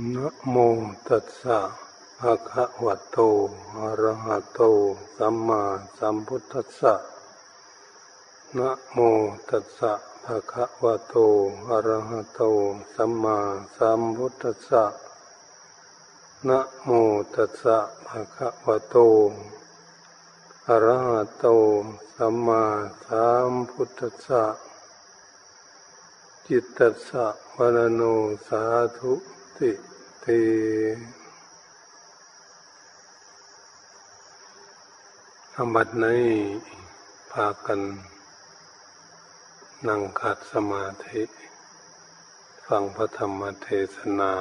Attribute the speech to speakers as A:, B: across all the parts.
A: นะโมตัสสะภะคะวะโตอะระหะโต สัมมาสัมพุทธัสสะนะโมตัสสะภะคะวะโตอะระหะโต สัมมาสัมพุทธัสสะนะโมตัสสะภะคะวะโตอะระหะโต สัมมาสัมพุทธัสสะจิตตัสสะวะโนสาธุ ติติอบัดนี้พากัน นั่งขัดสมาธิ ฟังพระธรรมเทศนา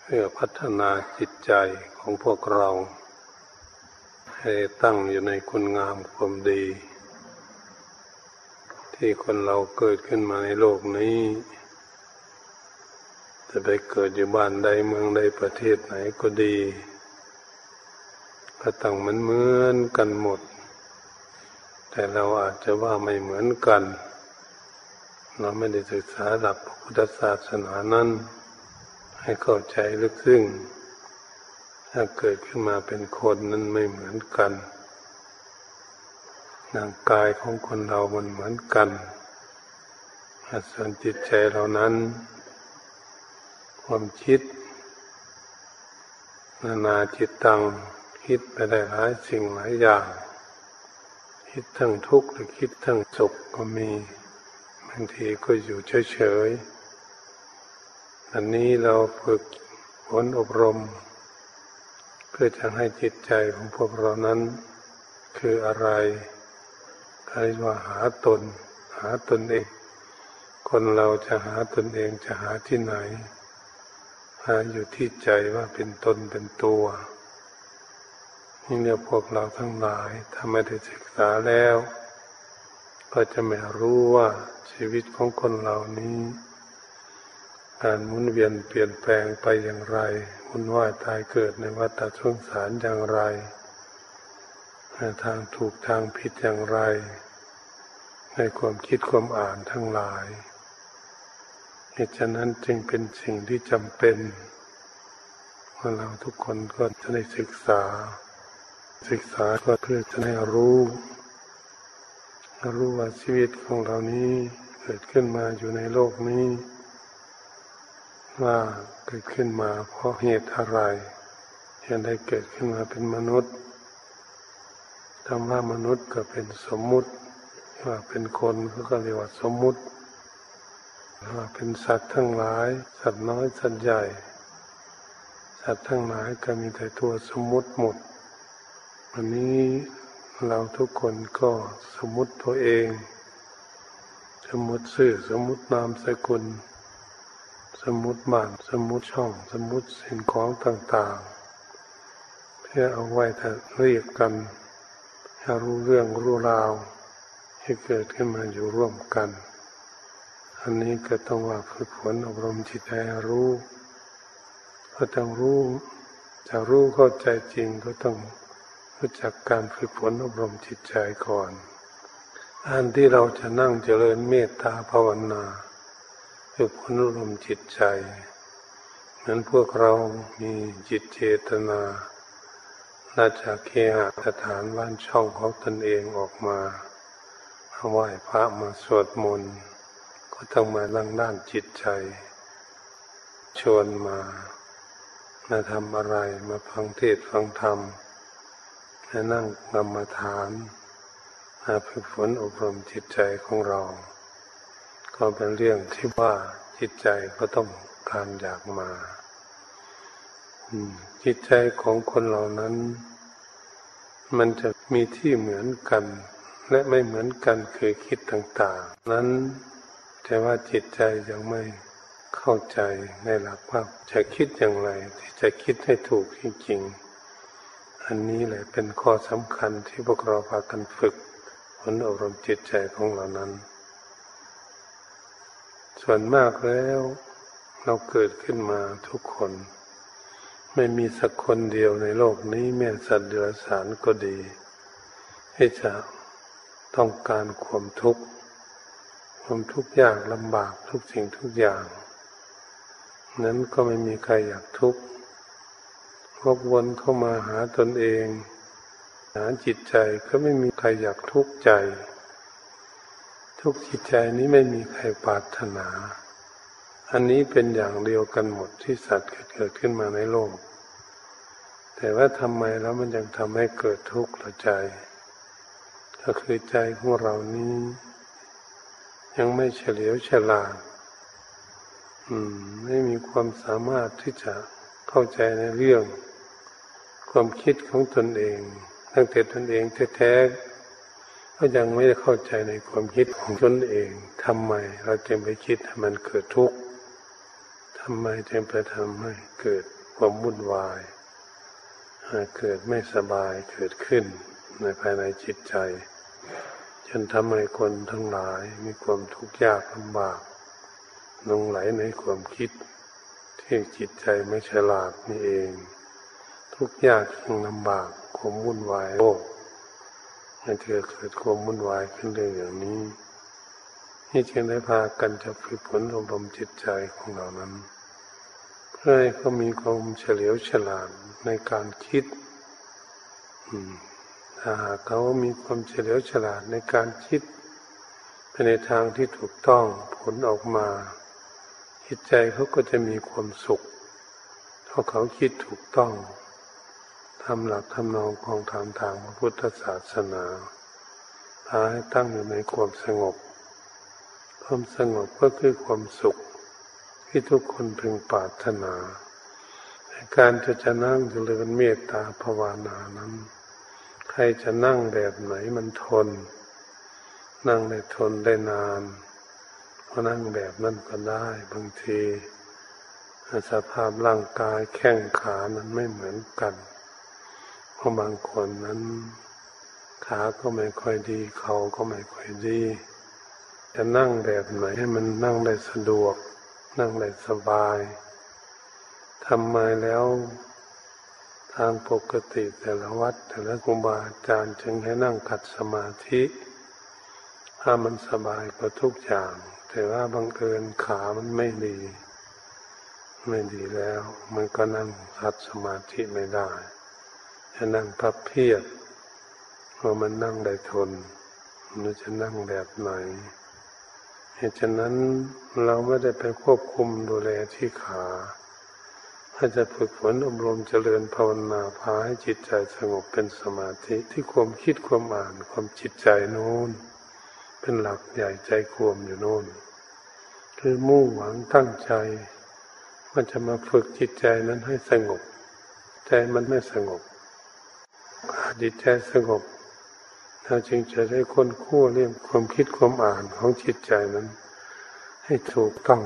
A: เพื่อพัฒนาจิตใจของพวกเรา ให้ตั้งอยู่ในคุณงามความดี ที่คนเราเกิดขึ้นมาในโลกนี้ จะไปเกิดอยู่บ้านใดเมืองใดประเทศไหนก็ดีก็ต้องมันเหมือนกันหมด แต่เราอาจจะว่าไม่เหมือนกัน เราไม่ได้ศึกษาหลักพุทธศาสนานั้น ให้เข้าใจลึกซึ้งถ้าเกิดขึ้นมาเป็นคนนั้นไม่เหมือนกันร่างกายของคนเรามันเหมือนกันส่วนจิตใจเรานั้น ความคิด นานาจิตตังคิดไปได้หลายสิ่งหลายอย่าง คิดทั้งทุกข์หรือคิดทั้งสุขก็มีบางทีก็อยู่เฉยๆอันนี้เราฝึกฝนอบรม เพื่อจะให้จิตใจของพวกเรานั้น คืออะไรใครว่าหาตน หาตนเอง คนเราจะหาตนเองจะหาที่ไหน อยู่ที่ใจว่าเป็นตนเป็นตัวนี่เนี่ยพวกเราทั้งหลาย ถ้าไม่ได้ศึกษาแล้ว ก็จะไม่รู้ว่าชีวิตของคนเหล่านี้การหมุนเวียนเปลี่ยนแปลงไปอย่างไรมุนว่ายตายเกิดในวัฏสงสารอย่างไรทางถูกทางผิดอย่างไร ในความคิดความอ่านทั้งหลาย เหตุฉะนั้นจึงเป็นสิ่งที่จำเป็นว่าเราทุกคนก็จะได้ศึกษา ศึกษาก็เพื่อจะได้รู้รู้ว่าชีวิตของเรานี้เกิดขึ้นมาอยู่ในโลกนี้ ว่าเกิดขึ้นมาเพราะเหตุอะไรยังได้เกิดขึ้นมาเป็นมนุษย์คำว่ามนุษย์ก็เป็นสมมุติว่าเป็นคนก็เรียกว่าสมมุติ เป็นสัตว์ทั้งหลาย สัตว์น้อยสัตว์ใหญ่ สัตว์ทั้งหลายก็มีแต่ตัวสมมุติหมด วันนี้เราทุกคนก็สมมุติตัวเอง สมมุติสื่อสมมุตินามสกุล สมมุติบ้านสมมุติช่อง สมมุติสิ่งของต่างๆ เพื่อเอาไว้แต่เรียกกันให้รู้เรื่องรู้ราว ให้เกิดขึ้นมาอยู่ร่วมกัน อันนี้ก็ต้องว่าฝึกฝนอบรมจิตใจรู้ก็ต้องรู้จะรู้เข้าใจจริงก็ต้องรู้จักการฝึกฝนอบรมจิตใจก่อนอันที่เราจะนั่งเจริญเมตตาภาวนาฝึกฝนอบรมจิตใจนั้นพวกเรามีจิตเจตนาน่าจะเคหสถานบ้านช่องของตนเองออกมาไหว้พระมาสวดมนต์ ก็ต้องมาลังด้านจิตใจ ชวนมา มาทำอะไร มาฟังเทศฟังธรรมมานั่งกรรมฐานมาฝึกฝนอบรมจิตใจของเรา ก็เป็นเรื่องที่ว่าจิตใจก็ต้องการอยากมาจิตใจของคนเหล่านั้น มันจะมีที่เหมือนกัน และไม่เหมือนกันคือคิดต่าง ๆ นั้น แต่ว่าจิตใจยังไม่เข้าใจในหลักว่าจะคิดอย่างไร ที่จะคิดให้ถูกจริงๆ อันนี้แหละเป็นข้อสำคัญที่พวกเราพากันฝึกผลอบรมจิตใจของเรานั้น ส่วนมากแล้วเราเกิดขึ้นมาทุกคน ไม่มีสักคนเดียวในโลกนี้แม้สัตว์เดรัจฉานก็ดี ที่จะต้องการความทุกข์ ความทุกข์ยากลำบากทุกสิ่งทุกอย่าง นั้นก็ไม่มีใครอยากทุกข์วกวนเข้ามาหาตนเอง หาจิตใจก็ไม่มีใครอยากทุกข์ใจ ทุกจิตใจนี้ไม่มีใครปรารถนา อันนี้เป็นอย่างเดียวกันหมดที่สัตว์เกิดขึ้นมาในโลก แต่ว่าทำไมแล้วมันยังทำให้เกิดทุกข์ละใจ ก็คือใจของเรานี้ ยังไม่เฉลียวฉลาดไม่มีความสามารถที่จะเข้าใจในเรื่อง ความคิดของตนเอง ตั้งแต่ตนเองแท้ๆก็ยังไม่ได้เข้าใจในความคิดของตนเองทำไมเราจึงไปคิดให้มันเกิดทุกข์ทำไมจึงไปทำให้เกิดความวุ่นวายเกิดไม่สบายเกิดขึ้นในภายในจิตใจ จนทำให้คนทั้งหลายมีความทุกข์ยากลำบากลงไหลในความคิด ที่จิตใจไม่ฉลาดนี่เอง ทุกข์ยากยังลำบากความวุ่นวายโลกให้เธอเกิดความวุ่นวายขึ้นเรื่องอย่างนี้นี่จึงได้พากันจะฝึกฝนอบรมจิตใจของเรานั้น เพื่อให้เขามีความเฉลียวฉลาดในการคิด เขามีความเฉลียวฉลาดในการคิดไปในทางที่ถูกต้องผลออกมาจิตใจเขาก็จะมีความสุขเพราะเขาคิดถูกต้องทำหลักทำนองของทางทางพระพุทธศาสนาพาให้ตั้งอยู่ในความสงบ ความสงบก็คือความสุข ที่ทุกคนพึงปรารถนาการจะจะนั่งจเจริญเมตตาภาวนานั้น รจะนั่งแบบไหนมันทน นั่งได้ทนได้นานก็นั่งแบบนั้นก็ได้บางทีสภาพร่างกายแข้งขานั้นไม่เหมือนกัน เพราะบางคนนั้น ขาก็ไม่ค่อยดีเขาก็ไม่ค่อยดี จะนั่งแบบไหนให้มันนั่งได้สะดวก นั่งได้สบายทำมาแล้ว ทางปกติแต่ละวัดแต่ละครูบาอาจารย์จึงให้นั่งขัดสมาธิ ถ้ามันสบายกว่าทุกอย่าง แต่ว่าบังเอิญขามันไม่ดี ไม่ดีแล้ว มันก็นั่งคัดสมาธิไม่ได้จะนั่งพับเพียบพอมันนั่งได้ทนมันจะนั่งแบบไหนเหตุฉะนั้นเราไม่ได้ไปควบคุมดูแลที่ขา ถ้าจะฝึกฝนอบรมเจริญภาวนาพาให้จิตใจสงบเป็นสมาธิที่ความคิดความอ่านความจิตใจโน้น เป็นหลักใหญ่ใจควมอยู่โน่นคือมุ่งหวังตั้งใจว่าจะมาฝึกจิตใจนั้นให้สงบ ใจมันไม่สงบจิตใจสงบเราจึงจะได้ค้นคู่เรื่องความคิดความอ่านของจิตใจนั้น ให้ถูกต้อง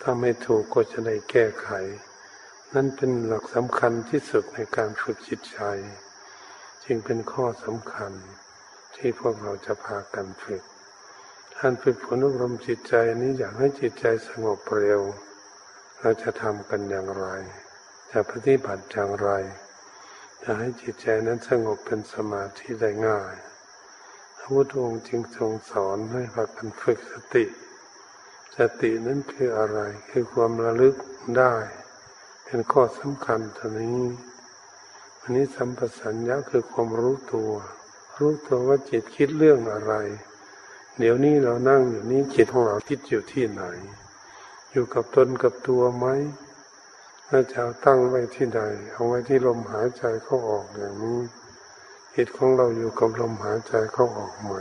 A: ถ้าไม่ถูกก็จะได้แก้ไข นั่นเป็นหลักสำคัญที่สุดในการฝึกจิตใจจึงเป็นข้อสำคัญที่พวกเราจะพากันฝึกการฝึกฝนอบรมจิตใจนี้อยากให้จิตใจสงบเร็ว เราจะทำกันอย่างไร จะปฏิบัติอย่างไร จะให้จิตใจนั้นสงบเป็นสมาธิได้ง่าย พระพุทธองค์จึงทรงสอนให้พากันฝึกสติ สตินั้นคืออะไร คือความระลึกได้ เป็นข้อสำคัญตอนนี้ อันนี้สัมปสัญญะคือความรู้ตัว รู้ตัวว่าจิตคิดเรื่องอะไร เดี๋ยวนี้เรานั่งอยู่นี้จิตของเราคิดอยู่ที่ไหน อยู่กับตนกับตัวไหมถ้าจะตั้งไว้ที่ใด เอาไว้ที่ลมหายใจเข้าออกอย่างนี้จิตของเราอยู่กับลมหายใจเข้าออกไหม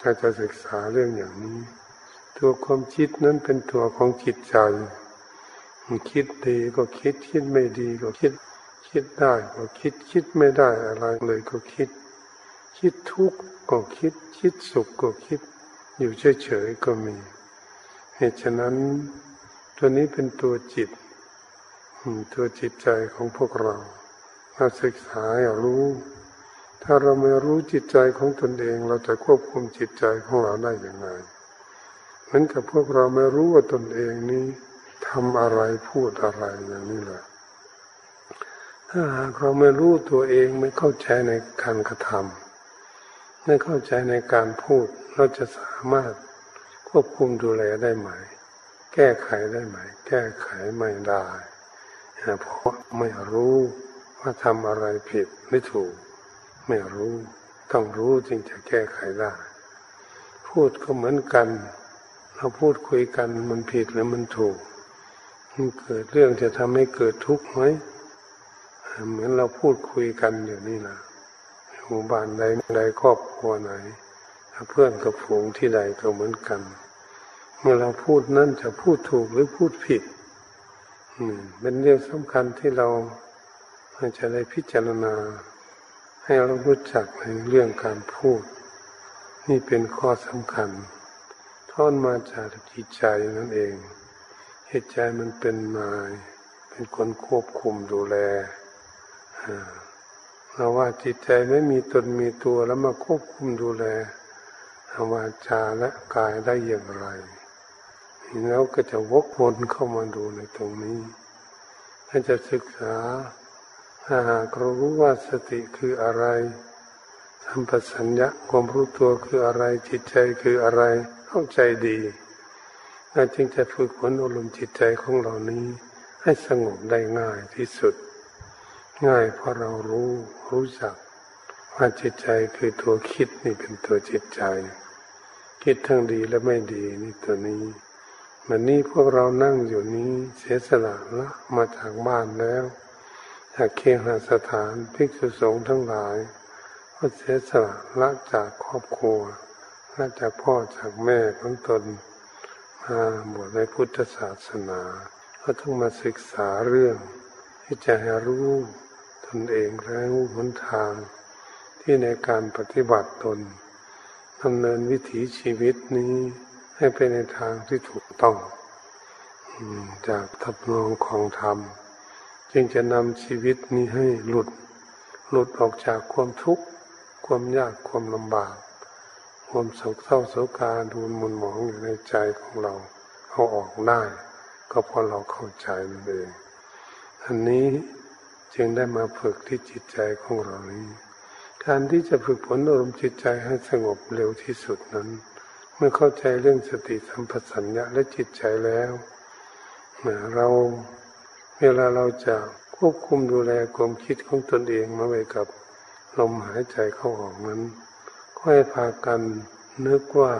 A: ถ้าจะศึกษาเรื่องอย่างนี้ ตัวความคิดนั้นเป็นตัวของจิตใจ คิดดีก็คิดคิดไม่ดีก็คิด คิดได้ก็คิดคิดไม่ได้อะไรเลยก็คิด คิดทุกข์ก็คิด คิดสุขก็คิด อยู่เฉยๆก็มีเหตุฉะนั้นตัวนี้เป็นตัวจิต ตัวจิตใจของพวกเรามาศึกษาอยากรู้ ถ้าเราไม่รู้จิตใจของตนเอง เราจะควบคุมจิตใจของเราได้อย่างไรเหมือนกับพวกเราไม่รู้ว่าตนเองนี้ ทำอะไรพูดอะไรอย่างนี้แหละถ้าหากเราไม่รู้ตัวเองไม่เข้าใจในการกระทำไม่เข้าใจในการพูด เราจะสามารถควบคุมดูแลได้ไหม แก้ไขได้ไหม แก้ไขไม่ได้เพราะไม่รู้ว่าทำอะไรผิดไม่ถูก ไม่รู้ ต้องรู้จึงจะแก้ไขได้ พูดก็เหมือนกัน เราพูดคุยกันมันผิดหรือมันถูก มันเกิดเรื่องจะทำให้เกิดทุกข์ไหมเหมือนเราพูดคุยกันอยู่นี่นะหมู่บ้านใดใดครอบครัวไหน เพื่อนกับฝูงที่ใดก็เหมือนกัน เมื่อเราพูดนั่นจะพูดถูกหรือพูดผิดเป็นเรื่องสำคัญที่เราจะได้พิจารณา ให้เรารู้จักในเรื่องการพูด นี่เป็นข้อสำคัญท่อนมาจากจิตใจนั่นเอง เหตุใจมันเป็นนายเป็นคนควบคุมดูแลเราว่าจิตใจไม่มีตนมีตัวแล้วมาควบคุมดูแลวาจาและกายได้อย่างไร แล้วก็จะวกวนเข้ามาดูในตรงนี้ถ้าจะศึกษาถ้าหากรู้ว่าสติคืออะไรสัมปสัญญะความรู้ตัวคืออะไร จิตใจคืออะไร เข้าใจดี จึงจะฝึกฝนอารมณ์จิตใจของเรานี้ ให้สงบได้ง่ายที่สุด ง่ายเพราะเรารู้รู้จักว่าจิตใจคือตัวคิดนี่เป็นตัวจิตใจ คิดทั้งดีและไม่ดีนี่ตัวนี้วันนี้พวกเรานั่งอยู่นี้เสียสละละมาจากบ้านแล้วจากเคหสถานภิกษุสงฆ์ทั้งหลายก็เสียสละละจากครอบครัวละจากพ่อจากแม่ของตน บวชในพุทธศาสนา ก็ต้องมาศึกษาเรื่อง ที่จะให้รู้ตนเองและรู้หนทาง ที่ในการปฏิบัติตนดำเนินวิถีชีวิตนี้ให้ไปในทางที่ถูกต้องจากทับนองของธรรม จึงจะนำชีวิตนี้ให้หลุด หลุดออกจากความทุกข์ ความยากความลำบาก ความโศกเศร้าโศกาดูมุนหมองอยู่ในใจของเราเอาออกได้ ก็เพราะเราเข้าใจนั่นเอง อันนี้จึงได้มาฝึกที่จิตใจของเรานี้การที่จะฝึกฝนอารมณ์จิตใจให้สงบเร็วที่สุดนั้น เมื่อเข้าใจเรื่องสติสัมปชัญญะและจิตใจแล้วเราเวลาเราจะควบคุมดูแลความคิดของตนเองมาไว้กับลมหายใจเข้าออกนั้น ให้พากันนึกว่า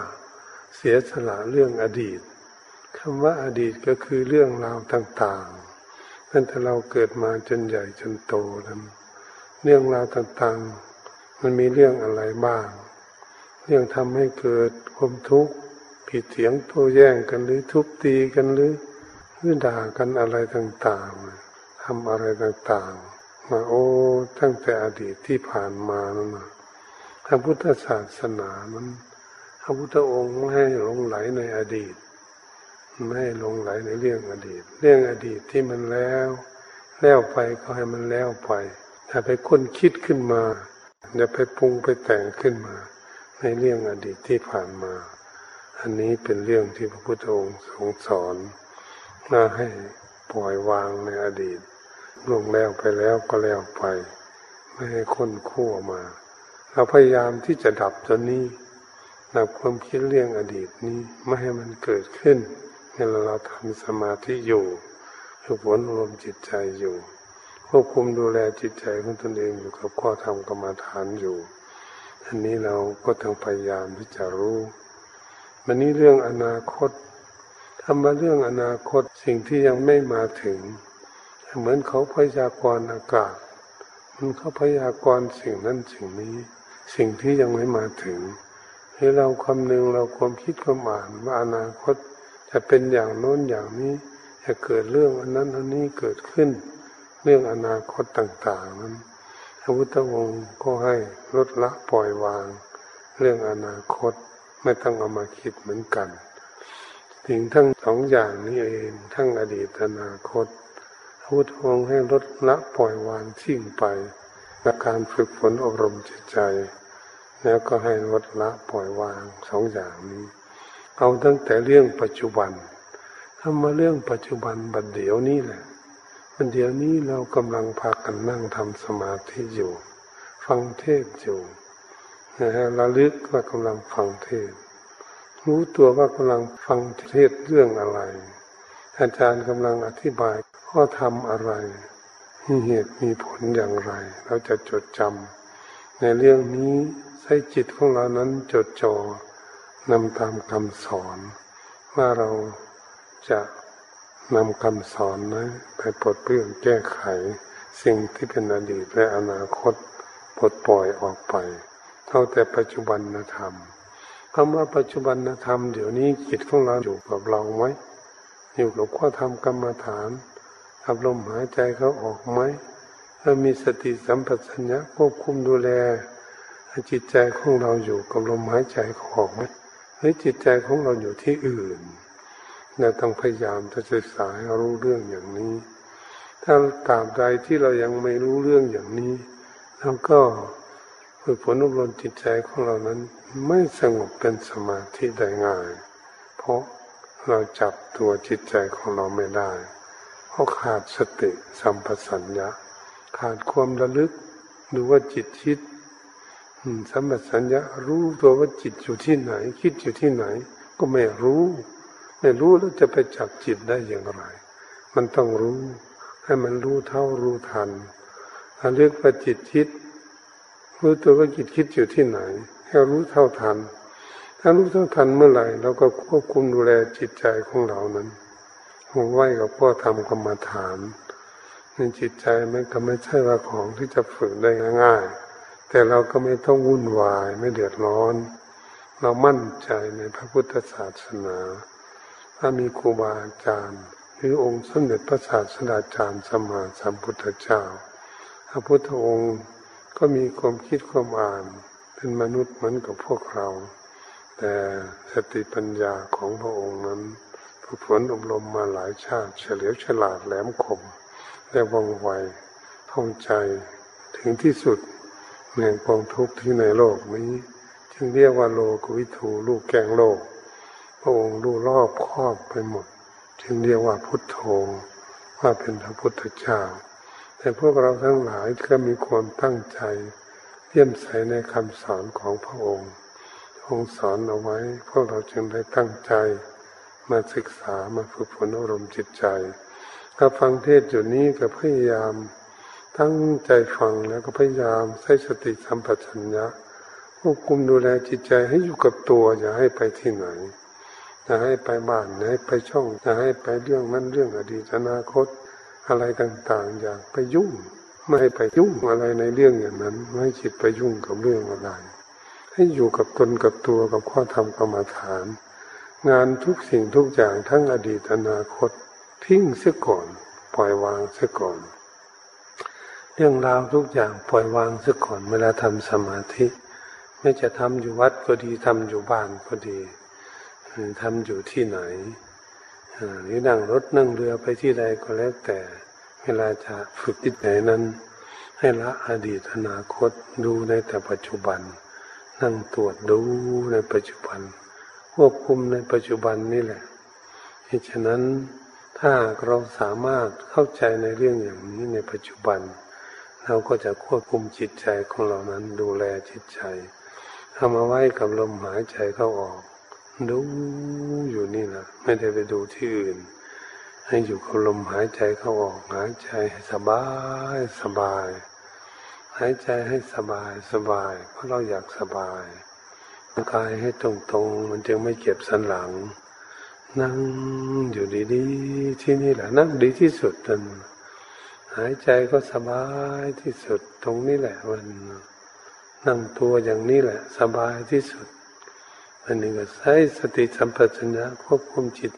A: เสียสละเรื่องอดีตคำว่าอดีตก็คือเรื่องราวต่างๆตั้งแต่เราเกิดมาจนใหญ่จนโตนั้นเรื่องราวต่างๆ มันมีเรื่องอะไรบ้าง เรื่องทำให้เกิดความทุกข์ผิดเถียงโต้แย้งกันหรือทุบตีกันหรือหรือด่ากันอะไรต่างๆทำอะไรต่างๆมาโอ้ตั้งแต่อดีตที่ผ่านมานั่นนะ พระพุทธศาสนานั้นพระพุทธองค์ไม่ให้หลงไหลในอดีต ไม่ให้หลงไหลในเรื่องอดีต เรื่องอดีตที่มันแล้ว แล้วไปก็ให้มันแล้วไปถ้าไปค้นคิดขึ้นมาอย่าไปปรุงไปแต่งขึ้นมา ในเรื่องอดีตที่ผ่านมา อันนี้เป็นเรื่องที่พระพุทธองค์ทรงสอนน่าให้ปล่อยวางในอดีตลงแล้วไปแล้วก็แล้วไป ไม่ให้ค้นคั่วมา เราพยายามที่จะดับตัวนี้ดับความคิดเรื่องอดีตนี้ไม่ให้มันเกิดขึ้นเวลาเราทำสมาธิอยู่ฝึกฝนรวมจิตใจอยู่ควบคุมดูแลจิตใจของตนเองอยู่กับข้อธรรมกรรมฐานอยู่อันนี้เราก็ต้องพยายามที่จะรู้มันนี้เรื่องอนาคตทำมาเรื่องอนาคตสิ่งที่ยังไม่มาถึง เหมือนเขาพยากรณ์อากาศ มันเขาพยากรณ์สิ่งนั้นสิ่งนี้ สิ่งที่ยังไม่มาถึง ให้เราคำนึงเราความคิดความอ่านว่าอนาคต จะเป็นอย่างโน้นอย่างนี้ จะเกิดเรื่องอันนั้นอันนี้เกิดขึ้น เรื่องอนาคตต่างๆนั้นระพุทธองค์ก็ให้ลดละปล่อยวาง เรื่องอนาคตไม่ต้องเอามาคิดเหมือนกันถึงทั้งสองอย่างนี้เองทั้งอดีตอนาคตพระพุทธองค์ให้ลดละปล่อยวางทิ้งไป ในการฝึกฝนอบรมจิตใจ แล้วก็ให้ลดละปล่อยวางสองอย่างนี้ เอาตั้งแต่เรื่องปัจจุบันทำมาเรื่องปัจจุบันบัดเดี๋ยวนี้แหละมันเดี๋ยวนี้เรากำลังพากันนั่งทำสมาธิอยู่ ฟังเทศอยู่นะฮะระลึกว่ากำลังฟังเทศ รู้ตัวว่ากำลังฟังเทศเรื่องอะไร อาจารย์กำลังอธิบายว่าทำอะไร มีเหตุมีผลอย่างไร เราจะจดจำในเรื่องนี้ใช้จิตของเรานั้นจดจ่อนำตามคำสอน ว่าเราจะนำคำสอนนะไปปลดเปลื้องแก้ไข สิ่งที่เป็นอดีตและอนาคตปลดปล่อยออกไปเท่าแต่ปัจจุบันธรรมคำว่าปัจจุบันธรรมเดี๋ยวนี้จิตของเราอยู่กับเราไหมอยู่กับข้อธรรมกรรมฐาน อับลมหายใจเขาออกไหมถ้ามีสติสัมปชัญญะควบคุมดูแลจิตใจของเราอยู่กับลมหายใจเขาออกไหมหรือจิตใจของเราอยู่ที่อื่นเราต้องพยายามจะศึกษาให้รู้เรื่องอย่างนี้ ถ้าตามใดที่เรายังไม่รู้เรื่องอย่างนี้เราก็ฝึกฝนอบรมจิตใจของเรานั้นไม่สงบเป็นสมาธิได้ง่าย เพราะเราจับตัวจิตใจของเราไม่ได้ เพราะขาดสติสัมปสัญญะ ขาดความระลึกดูว่าจิตคิดสัมปสัญญะรู้ตัวว่าจิตอยู่ที่ไหน คิดอยู่ที่ไหน ก็ไม่รู้ ไม่รู้แล้วจะไปจับจิตได้อย่างไร มันต้องรู้ ให้มันรู้เท่ารู้ทันถ้าเรียกว่าจิตคิด รู้ตัวว่าจิตคิดอยู่ที่ไหน ให้รู้เท่าทัน ถ้ารู้เท่าทันเมื่อไหร่เราก็ควบคุมดูแลจิตใจของเรานั้น ไหวกับพ่อทำกรรมฐานในจิตใจมันก็ไม่ใช่ว่าของที่จะฝึกได้ง่ายๆแต่เราก็ไม่ต้องวุ่นวายไม่เดือดร้อน เรามั่นใจในพระพุทธศาสนาถ้ามีครูบาอาจารย์ หรือองค์สมเด็จพระศาสดาจารย์สมมาสัมพุทธเจ้า พระพุทธองค์ก็มีความคิดความอ่าน เป็นมนุษย์เหมือนกับพวกเรา แต่สติปัญญาของพระองค์นั้น ฝึกฝนอบรมมาหลายชาติ เฉลียวฉลาดแหลมคมและว่องไวท่องใจถึงที่สุดแห่งกองทุกข์ที่ในโลกนี้จึงเรียกว่าโลกวิถูลูกแกงโลก พระองค์รู้รอบครอบไปหมด จึงเรียกว่าพุทโธว่าเป็นพระพุทธเจ้า แต่พวกเราทั้งหลายก็มีความตั้งใจเยี่ยมใสในคำสอนของพระองค์องค์สอนเอาไว้พวกเราจึงได้ตั้งใจ มาศึกษามาฝึกฝนอารมณ์จิตใจก็ฟังเทศอยู่นี้ก็พยายามตั้งใจฟังแล้วก็พยายามใช้สติสัมปชัญญะควบคุมดูแลจิตใจให้อยู่กับตัว อย่าให้ไปที่ไหนอย่าให้ไปบ้านอย่าให้ไปช่องอย่าให้ไปเรื่องนั้นเรื่องอดีตอนาคตอะไรต่างๆ อย่าไปยุ่ง ไม่ให้ไปยุ่งอะไรในเรื่องอย่างนั้น ไม่ให้จิตไปยุ่งกับเรื่องอะไร ให้อยู่กับตนกับตัวกับข้อธรรมกรรมฐาน งานทุกสิ่งทุกอย่างทั้งอดีตอนาคตทิ้งเสียก่อน ปล่อยวางเสียก่อน เรื่องราวทุกอย่างปล่อยวางซะก่อนเวลาทำสมาธิ ไม่จะทำอยู่วัดก็ดีทำอยู่บ้านก็ดีทำอยู่ที่ไหนหรือนั่งรถนั่งเรือไปที่ใดก็แล้วแต่เวลาจะฝึกจิตไหนนั้น ให้ละอดีตอนาคตดูในแต่ปัจจุบัน นั่งตรวจดูในปัจจุบัน ควบคุมในปัจจุบันนี่แหละเหตุฉะนั้นถ้าเราสามารถเข้าใจในเรื่องอย่างนี้ในปัจจุบัน เราก็จะควบคุมจิตใจของเรานั้นดูแลจิตใจทำเอาไว้กับลมหายใจเข้าออก ดูอยู่นี่นะไม่ได้ไปดูที่อื่น ให้อยู่กับลมหายใจเข้าออกหายใจให้สบายสบาย หายใจให้สบายสบาย เพราะเราอยากสบาย กายให้ตรงๆ มันจึงไม่เก็บสันหลัง นั่งอยู่ดีๆ ที่นี่แหละนั่งดีที่สุดนั่นหายใจก็สบายที่สุดตรงนี้แหละมันนั่งตัวอย่างนี้แหละ สบายที่สุดอันนี้ก็ใช้สติสัมปชัญญะควบคุมจิต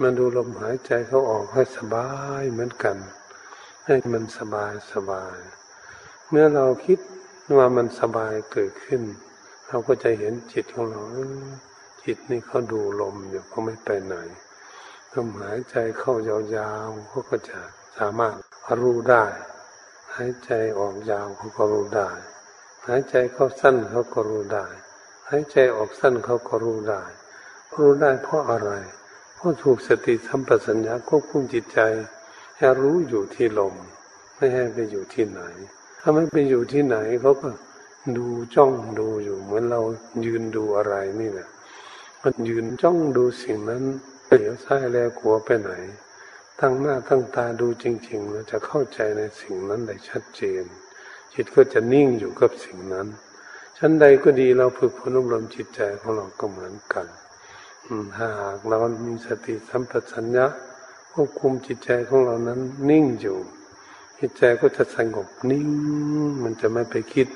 A: มาดูลมหายใจเขาออกให้สบายเหมือนกัน ให้มันสบายสบาย เมื่อเราคิดว่ามันสบายเกิดขึ้น เราก็จะเห็นจิตของเราจิตนี่เขาดูลมอยู่เขาไม่ไปไหนลมหายใจเข้ายาวๆเขาก็จะสามารถรู้ได้ หายใจออกยาวเขาก็รู้ได้ หายใจเข้าสั้นเขาก็รู้ได้ หายใจออกสั้นเขาก็รู้ได้ รู้ได้เพราะอะไร เพราะถูกสติสัมปชัญญะควบคุมจิตใจให้รู้อยู่ที่ลม ไม่ให้ไปอยู่ที่ไหน ถ้าไม่ไปอยู่ที่ไหนเขาก็ ดูจ้องดูอยู่ เหมือนเรายืนดูอะไรนี่แหละมันยืนจ้องดูสิ่งนั้นเหลียวซ้ายแลขวาไปไหน ตั้งหน้าตั้งตาดูจริงๆเราจะเข้าใจในสิ่งนั้นได้ชัดเจน จิตก็จะนิ่งอยู่กับสิ่งนั้น ชั้นใดก็ดีเราฝึกพนมลมจิตใจของเราก็เหมือนกันถ้าหากเรามีสติสัมปชัญญะควบคุมจิตใจของเรานั้นนิ่งอยู่ จิตใจก็จะสงบนิ่ง มันจะไม่ไปคิด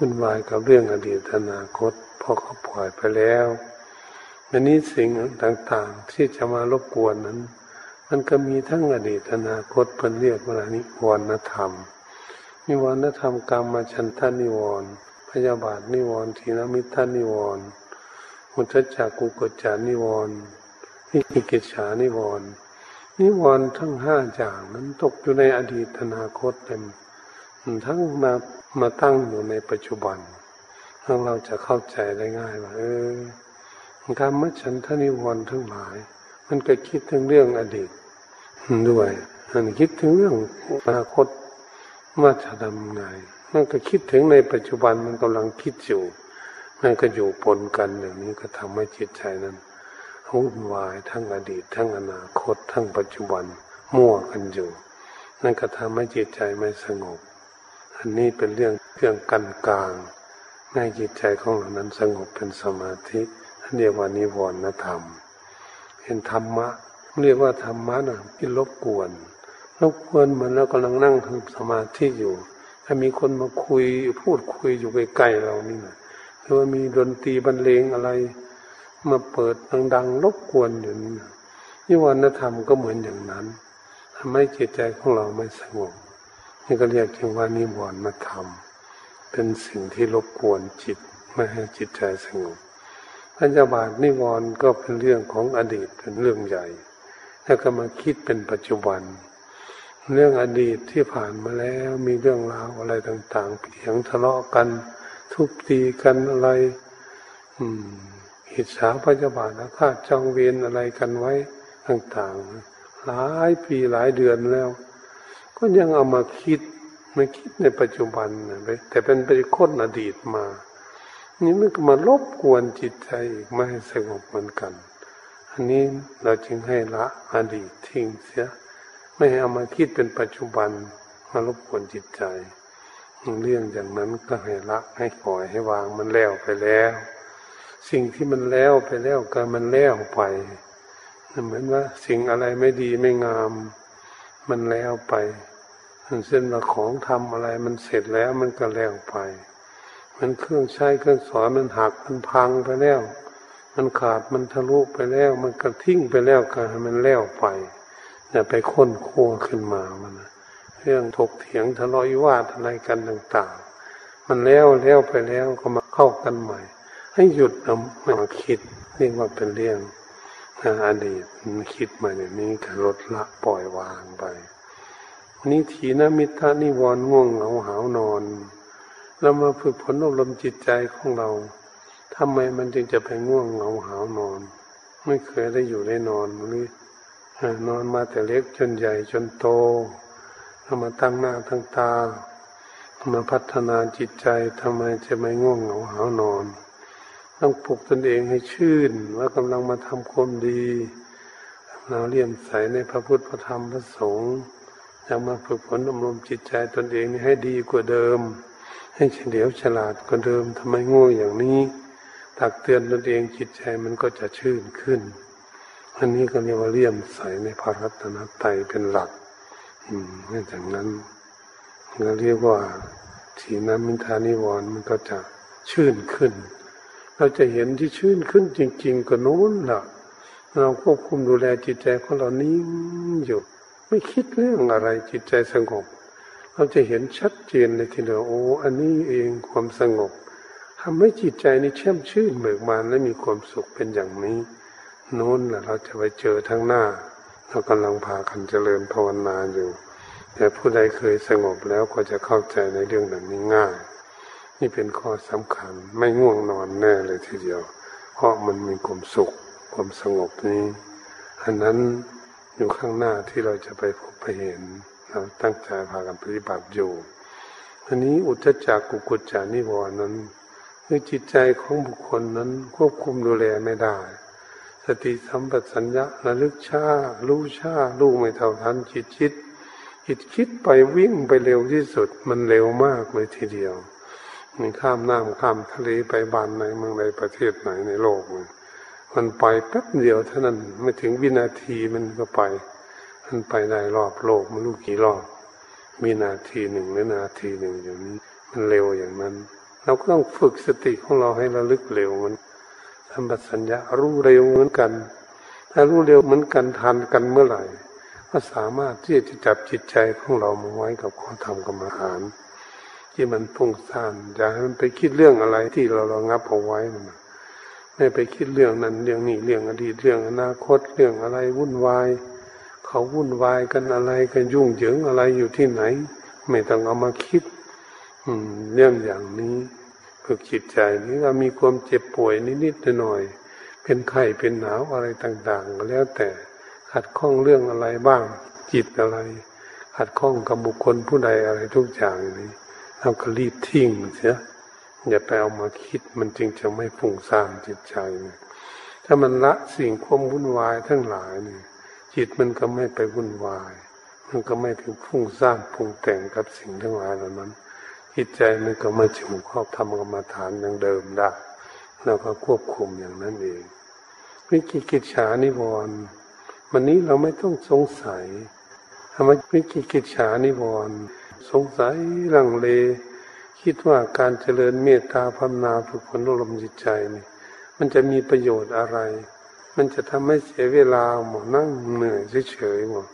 A: วุ่นวายกับเรื่องอดีตอนาคตพอเขาปล่อยไปแล้วอันนี้สิ่งต่างๆ ที่จะมารบกวนนั้น มันก็มีทั้งอดีตอนาคตเป็นเรียกว่านิวรณธรรม นิวรณธรรมกรรมมาชันทานิวรณ์พยาบาทนิวรณ์ทีนมิทานิวรณ์มุทจักกุกจานิวรณ์นิกิจฉานิวรณ์นิวรณ์ทั้งห้าอย่างนั้นตกอยู่ในอดีตอนาคตเต็ม ทั้งมามาตั้งอยู่ในปัจจุบันถ้าเราจะเข้าใจได้ง่ายว่าเออการมัฉันทนิวรณ์ทั้งหลาย มันก็คิดถึงเรื่องอดีตด้วยมันคิดถึงเรื่องอนาคตว่าจะทำไงมันก็คิดถึงในปัจจุบันมันกำลังคิดอยู่มันก็อยู่ปนกันอย่างนี้ก็ทำให้จิตใจนั้นวุ่นวายทั้งอดีต ทั้งอนาคต ทั้งปัจจุบันมั่วกันอยู่นั่นก็ทำให้จิตใจไม่สงบ อันนี้เป็นเรื่องเครื่องกันกลางให้จิตใจของเรานั้นสงบเป็นสมาธิเรียกว่านิวรณธรรม เห็นธรรมะเรียกว่าธรรมะนะที่รบกวนรบกวนเหมือนเรากำลังนั่งทำสมาธิอยู่ ถ้ามีคนมาคุยพูดคุยอยู่ใกล้ๆเรานี่นะหรือว่ามีดนตรีบรรเลงอะไร มาเปิดดังๆรบกวนอยู่นี่นะนิวรณธรรมก็เหมือนอย่างนั้นทำให้จิตใจของเราไม่สงบ นี่ก็เรียกว่านิวรณธรรมเป็นสิ่งที่รบกวนจิตไม่ให้จิตใจสงบพัญญาบาทนิวรณ์ก็เป็นเรื่องของอดีตเป็นเรื่องใหญ่ แล้วก็มาคิดเป็นปัจจุบัน เรื่องอดีตที่ผ่านมาแล้วมีเรื่องราวอะไรต่างๆเพียงทะเลาะกัน ทุบตีกันอะไร อืมหิตสาพยาบาทอาฆาตจองเวรอะไรกันไว้ต่างๆหลายปีหลายเดือนแล้ว ก็ยังเอามาคิดม่คิดในปัจจุบันนะแต่เป็นไปค้นอดีตมา นี่มันก็มาลบกวนจิตใจอีกไม่ให้สงบเหมือนกัน อันนี้เราจึงให้ละอดีตทิ้งเสีย ไม่ให้เอามาคิดเป็นปัจจุบันมารบกวนจิตใจ เรื่องอย่างนั้นก็ให้ละให้ปล่อยให้วางมันแล้วไปแล้ว สิ่งที่มันแล้วไปแล้วก็มันแล้วไปเหมือนว่า สิ่งอะไรไม่ดีไม่งาม มันแล้วไปมันเส้นว่าของทำอะไร มันเสร็จแล้วมันก็แล้วไป มันเครื่องใช้เครื่องสอนมันหักมันพังไปแล้ว มันขาดมันทะลุไปแล้ว มันกระทิ้งไปแล้วก็ให้มันแล้วไปอย่าไปค้นคั่วขึ้นมามันเรื่องถกเถียงทะเลาะวิวาทอะไรกันต่าง ๆ มันแล้วแล้วไปแล้วก็มาเข้ากันใหม่ ให้หยุดเอามาคิดเรียกว่าเป็นเรื่อง อดีตคิดมาอย่างนี้ก็ลดละปล่อยวางไปนิทีนมิทานิวรณ์ง่วงเหงาหาวนอนเรามาฝึกผลอบรมจิตใจของเราทำไมมันจึงจะไปง่วงเหงาหาวนอน ไม่เคยได้อยู่ได้นอนหรือนอนมาแต่เล็กจนใหญ่จนโตเรามาตั้งหน้าตั้งตามาพัฒนาจิตใจทำไมจะไม่ง่วงเหงาหาวนอน ต้องปลุกตนเองให้ชื่น ว่ากำลังมาทำความดีเราเลี่ยมใสในพระพุทธพระธรรมพระสงฆ์จะมาฝึกฝนอบรมจิตใจตนเองให้ดีกว่าเดิม ให้เฉลียวฉลาดกว่าเดิมทำไมโง่อย่างนี้ตักเตือนตนเองจิตใจมันก็จะชื่นขึ้น อันนี้ก็เรียกว่าเลี่ยมใสในพระรัตนตรัยเป็นหลัก อืมนื่จากนั้นเราเรียกว่าสีน้ำมิทานิวรณ์มันก็จะชื่นขึ้น เราจะเห็นที่ชื่นขึ้นจริง ๆก็โน้นล่ะ เราควบคุมดูแลจิตใจของเรานิ่งอยู่ ไม่คิดเรื่องอะไรจิตใจสงบ เราจะเห็นชัดเจนเลยทีเดียวโอ้อันนี้เองความสงบทำให้จิตใจนี่แช่มชื่นเบิกบานและมีความสุขเป็นอย่างนี้โน้นแหละเราจะไปเจอทั้งหน้า เรากำลังพากันเจริญภาวนาอยู่ แต่ผู้ใดเคยสงบแล้วก็จะเข้าใจในเรื่องแบบนี้ง่าย นี่เป็นข้อสำคัญไม่ง่วงนอนแน่เลยทีเดียว เพราะมันมีความสุข ความสงบนี้อันนั้นอยู่ข้างหน้าที่เราจะไปพบไปเห็นเราตั้งใจพากันปฏิบัติอยู่อันนี้อุทจักกุกุจจานิวรนั้นคือจิตใจของบุคคลนั้นควบคุมดูแลไม่ได้สสติสัมปชัญญะระลึกชารู้ชารู้ไม่เท่าทันจิตคิดจิตคิดไปวิ่งไปเร็วที่สุด มันเร็วมากเลยทีเดียว มันข้ามน้ำข้ามทะเลไปบ้านไหนเมืองใดประเทศไหนในโลกมันมันไปแป๊บเดียวเท่านั้นไม่ถึงวินาทีมันก็ไป มันไปได้รอบโลกมันรู้กี่รอบมีนาทีหนึ่งหรือนาทีหนึ่งอย่างนี้ มันเร็วอย่างนั้น เราก็ต้องฝึกสติของเราให้ระลึกเร็วมันสัมปชัญญะรู้เร็วเหมือนกัน ถ้ารู้เร็วเหมือนกันทันกันเมื่อไหร่ ก็สามารถที่จะจับจิตใจของเรามาไว้กับข้อธรรมกรรมฐาน ที่มันพุ่งซ่านอย่าให้มันไปคิดเรื่องอะไรที่เราเรางับเอาไว้มันไม่ไปคิดเรื่องนั้นเรื่องนี้เรื่องอดีตเรื่องอนาคตเรื่องอะไรวุ่นวาย เขาวุ่นวายกันอะไรกันยุ่งเหยิงอะไรอยู่ที่ไหน ไม่ต้องเอามาคิด อืม เรื่องอย่างนี้ฝึกจิตใจนี้เรามีความเจ็บป่วยนิดๆหน่อยๆเป็นไข้เป็นหนาวอะไรต่างๆก็แล้วแต่ขัดข้องเรื่องอะไรบ้าง จิตอะไร ขัดข้องกับบุคคลผู้ใดอะไรทุกอย่างนี้ เราก็รีบทิ้งเสียอย่าไปเอามาคิดมันจึงจะไม่ฟุ้งซ่านจิตใจถ้ามันละสิ่งความวุ่นวายทั้งหลายนี่จิตมันก็ไม่ไปวุ่นวาย มันก็ไม่ถึงฟุ้งซ่านปรุงแต่งกับสิ่งทั้งหลายเหล่านั้น จิตใจมันก็ไม่ถึงครอบทำกรรมฐานอย่างเดิมได้เราก็ควบคุมอย่างนั้นเองวิกิกิจฉานิวรณ์วันนี้เราไม่ต้องสงสัยทำไมวิกิกิจฉานิวรณ์ สงสัยลังเลคิดว่าการเจริญเมตตาภาวนาฝึกฝนอารมณ์จิตใจนี่มันจะมีประโยชน์อะไร มันจะทำให้เสียเวลาหมดนั่งเหนื่อยเฉยๆหมด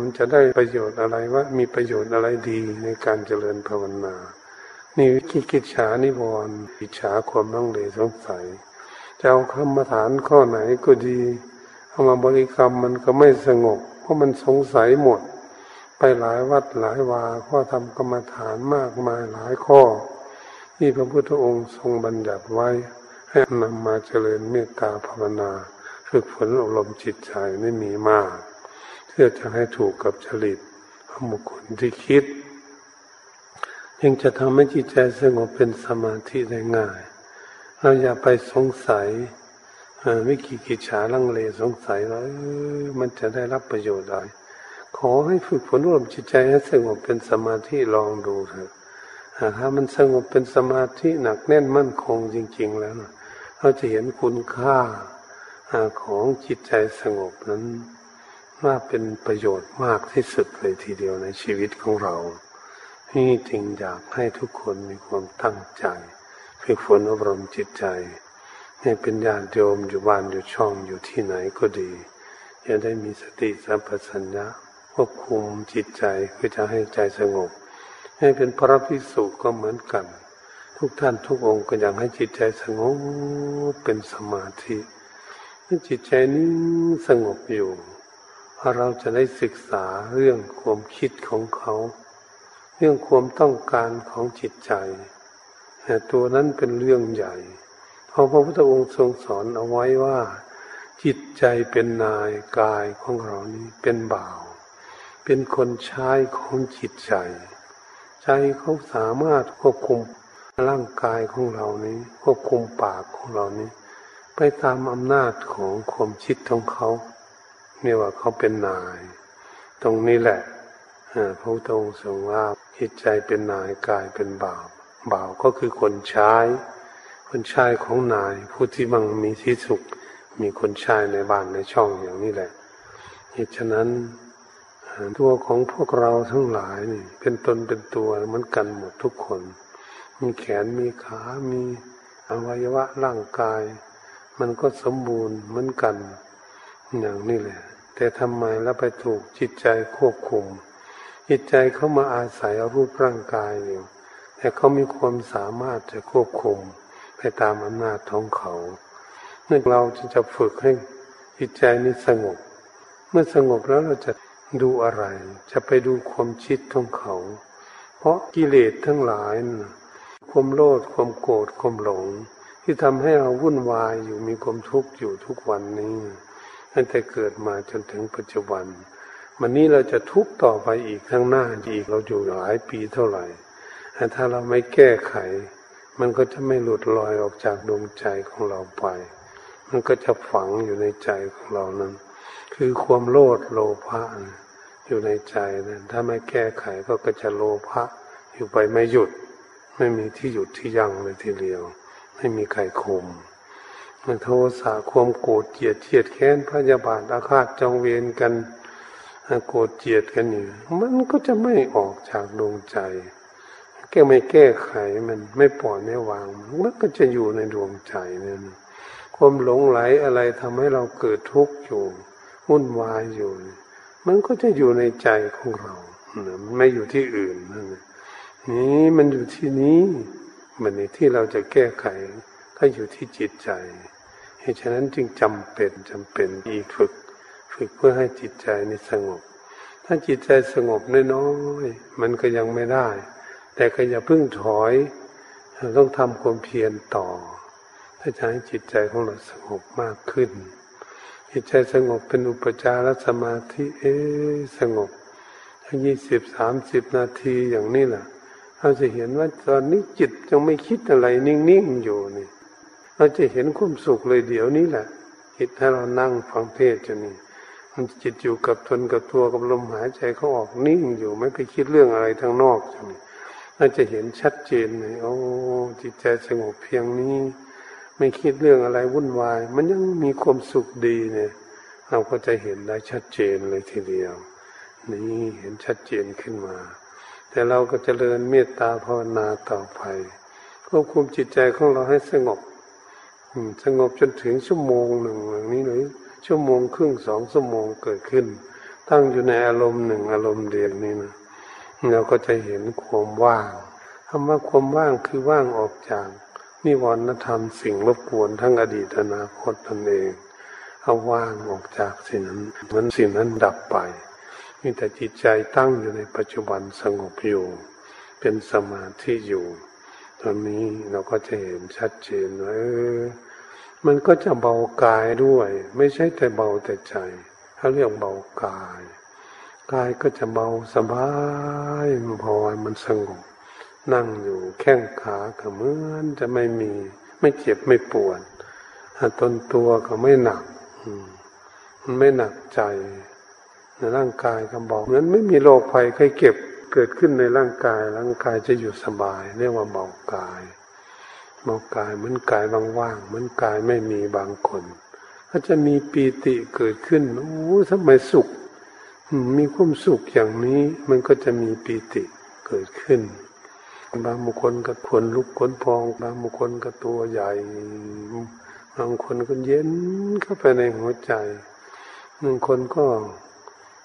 A: มันจะได้ประโยชน์อะไรว่ามีประโยชน์อะไรดีในการเจริญภาวนา นี่วิกิกิจฉานิวรณ์อิจฉาความนั่งเลสงสัยจะเอาคำมาฐานข้อไหนก็ดีเอามาบริกรรมมันก็ไม่สงบ เพราะมันสงสัยหมด ไปหลายวัดหลายวาข้อทำกรรมฐานมากมายหลายข้อ ที่พระพุทธองค์ทรงบัญญัติไว้ ให้นำมาเจริญเมตตาภาวนา ฝึกฝนอบรมจิตใจไม่มีมาก เพื่อจะให้ถูกกับจริตของบุคคลที่คิดยังจะทำให้จิตใจสงบเป็นสมาธิได้ง่ายเราอย่าไปสงสัยไม่กี่กิจฉาลังเลสงสัยว่ามันจะได้รับประโยชน์อะไร ขอให้ฝึกฝนรวมจิตใจให้สงบเป็นสมาธิลองดูเถอะถ้ามันสงบเป็นสมาธิหนักแน่นมั่นคงจริง ๆ แล้วนะเราจะเห็นคุณค่าของจิตใจสงบนั้นว่าเป็นประโยชน์มากที่สุดเลยทีเดียวในชีวิตของเรานี่จึงอยากให้ทุกคนมีความตั้งใจฝึกฝนอบรมจิตใจ ให้เป็นญาติโยมอยู่บ้านอยู่ช่องอยู่ที่ไหนก็ดีจะได้มีสติสัมปชัญญะ ควบคุมจิตใจเพื่อจะให้ใจสงบ ให้เป็นพระพิสุก็เหมือนกัน ทุกท่านทุกองค์ก็อยากให้จิตใจสงบเป็นสมาธิถ้จิตใจนี้สงบอยู่เราจะได้ศึกษาเรื่องความคิดของเขา เรื่องความต้องการของจิตใจแต่ตัวนั้นเป็นเรื่องใหญ่เพราะพระพุทธองค์ทรงสอนเอาไว้ว่า จิตใจเป็นนายกายของเรานี้เป็นบ่าว เป็นคนใช้ของจิตใจ ใจเขาสามารถควบคุมร่างกายของเรานี้ ควบคุมปากของเรานี้ ไปตามอำนาจของความคิดของเขาเนี่ยว่าเขาเป็นนาย ตรงนี้แหละพระตรงค์ทรงว่าจิตใจเป็นนายกายเป็นบ่าวบ่าวก็คือคนใช้ คนใช้ของนาย ผู้ที่บังมีที่สุข มีคนใช้ในบ้านในช่องอย่างนี้แหละเหตุฉะนั้น ตัวของพวกเราทั้งหลายนี่ เป็นตนเป็นตัวเหมือนกันหมดทุกคน มีแขนมีขา มีอวัยวะร่างกาย มันก็สมบูรณ์เหมือนกัน อย่างนี้แหละ แต่ทำไมแล้วไปถูกจิตใจควบคุม จิตใจเขามาอาศัยรูปร่างกายอยู่แต่เขามีความสามารถจะควบคุมไปตามอำนาจของเขาเมื่อเราจะจะฝึกให้จิตใจนี้สงบ เมื่อสงบแล้วเราจะ ดูอะไร จะไปดูความคิดของเขา เพราะกิเลสทั้งหลายความโลภความโกรธความหลง ที่ทำให้เราวุ่นวายอยู่มีความทุกข์อยู่ทุกวันนี้ตั้งแต่เกิดมาจนถึงปัจจุบันวันนี้เราจะทุกข์ต่อไปอีกข้างหน้าอีกเราอยู่หลายปีเท่าไหร่ถ้าเราไม่แก้ไข มันก็จะไม่หลุดลอยออกจากดวงใจของเราไป มันก็จะฝังอยู่ในใจของเรานั้น คือความโลดโลภะอยู่ในใจนั้นถ้าไม่แก้ไขก็ก็จะโลภะอยู่ไปไม่หยุด ไม่มีที่หยุดที่ยั่งเลยทีเดียว ไม่มีใครคุมโทสะความโกรธเกลียดเทียดแค้นพยาบาทอาฆาตจองเวรกันโกรธเกลียดกันอยู่มันก็จะไม่ออกจากดวงใจ แก้ไม่แก้ไขมันไม่ปล่อยไม่วางมันก็จะอยู่ในดวงใจนั่นความหลงไหลอะไรทำให้เราเกิดทุกข์อยู่ วุ่นวายอยู่ มันก็จะอยู่ในใจของเรามันไม่อยู่ที่อื่นนั่นนี่มันอยู่ที่นี้มันในที่เราจะแก้ไขก็อยู่ที่จิตใจเหตุฉะนั้นจึงจำเป็นจำเป็นอีกฝึก ฝึกเพื่อให้จิตใจนี่สงบ ถ้าจิตใจสงบน้อยๆมันก็ยังไม่ได้ แต่ก็อย่าเพิ่งถอยต้องทำความเพียรต่อ ถ้าจะให้จิตใจของเราสงบมากขึ้น จิตใจสงบเป็นอุปจารสมาธิเอสงบทั้งยี่สิบสามสิบนาทีอย่างนี้แหละเราจะเห็นว่าตอนนี้จิตยังไม่คิดอะไรนิ่งๆอยู่นี่ เราจะเห็นความสุขเลยเดี๋ยวนี้แหละจิตถ้าเรานั่งฟังเทศจะนี่มันจิตอยู่กับทนกับตัวกับลมหายใจเขาออกนิ่งอยู่ไม่ไปคิดเรื่องอะไรทางนอกจะนี่เราจะเห็นชัดเจนเลยโอ้จิตใจสงบเพียงนี้ ไม่คิดเรื่องอะไรวุ่นวาย มันยังมีความสุขดีเนี่ยเราก็จะเห็นได้ชัดเจนเลยทีเดียว นี่เห็นชัดเจนขึ้นมา แต่เราก็จเจริญเมตตาภาวนาต่อไปควบคุมจิตใจของเราให้สงบสงบจนถึงชั่วโมงหนึ่งอย่างนี้เลยชั่วโมงครึ่งสองชั่วโมงเกิดขึ้น ตั้งอยู่ในอารมณ์หนึ่งอารมณ์เดียวนี้นะเราก็จะเห็นความว่างคำว่าความว่างคือว่างออกจาก นิวรณธรรมสิ่งรบกวนทั้งอดีตอนาคตตนเองเอาว่างออกจากสิ่งนั้นมันสิ่งนั้นดับไป มีแต่จิตใจตั้งอยู่ในปัจจุบันสงบอยู่ เป็นสมาธิอยู่ตอนนี้เราก็จะเห็นชัดเจนว่ามันก็จะเบากายด้วย ไม่ใช่แต่เบาแต่ใจเขาเรียกเบากาย กายก็จะเบาสบายพอมันสงบ นั่งอยู่แข้งขาก็เหมือนจะไม่มี ไม่เจ็บไม่ปวดต้นตัวก็ไม่หนักมันไม่หนักใจในร่างกายก็เบาเหมือนไม่มีโรคภัยใครเก็บเกิดขึ้นในร่างกายร่างกายจะอยู่สบาย เรียกว่าเบากายเบากายเหมือนกายว่างๆเหมือนกายไม่มีบางคนก็จะมีปีติเกิดขึ้นโอ้ทำไมสุขมีความสุขอย่างนี้มันก็จะมีปีติเกิดขึ้น บางบุคคลก็ขนลุกขนพอง บางบุคคลก็ตัวใหญ่ บางคนก็เย็นเข้าไปในหัวใจบางคนก็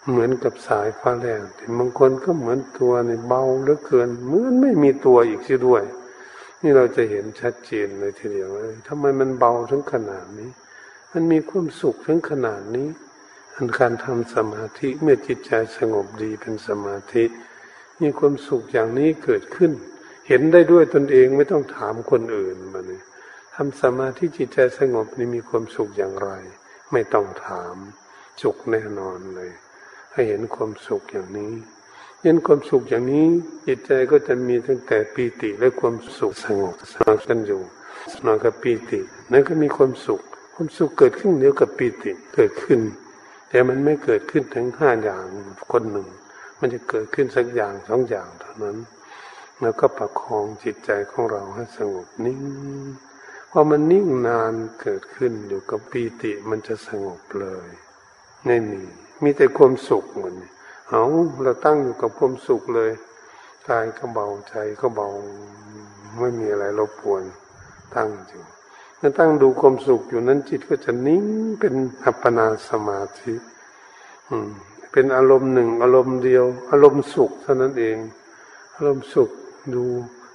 A: เหมือนกับสายฟ้าแลงบางคนก็เหมือนตัวในเบาเหลือเกิน เหมือนไม่มีตัวอีกเสียด้วย นี่เราจะเห็นชัดเจนเลยทีเดียวเลยทำไมมันเบาถึงขนาดนี้ มันมีความสุขถึงขนาดนี้ อันการทำสมาธิเมื่อจิตใจสงบดีเป็นสมาธิ มีความสุขอย่างนี้เกิดขึ้น เห็นได้ด้วยตนเองไม่ต้องถามคนอื่นมาเนี่ยทำสมาธิจิตใจสงบนี่มีความสุขอย่างไร ไม่ต้องถามสุขแน่นอนเลย ให้เห็นความสุขอย่างนี้เห็นความสุขอย่างนี้ จิตใจก็จะมีตั้งแต่ปีติและความสุขสงบสร้ากันอยู่นอนกับปีตินั่นก็มีความสุข ความสุขเกิดขึ้นเดียวกับปีติเกิดขึ้น แต่มันไม่เกิดขึ้นทั้งห้าอย่างคนหนึ่ง มันจะเกิดขึ้นสักอย่างสองอย่างเท่านั้น แล้วก็ประคองจิตใจของเราให้สงบนิ่งพอมันนิ่งนานเกิดขึ้นอยู่กับปีติมันจะสงบเลยไม่มี มีแต่ความสุขเหมือนเอาเราตั้งอยู่กับความสุขเลยกายก็เบาใจก็เบาไม่มีอะไรรบกวนตั้งอยู่ถ้าตั้งดูความสุขอยู่นั้นจิตก็จะนิ่งเป็นอัปปนาสมาธิอืมเป็นอารมณ์หนึ่ง อารมณ์เดียว อารมณ์สุขเท่านั้นเอง อารมณ์สุข ดู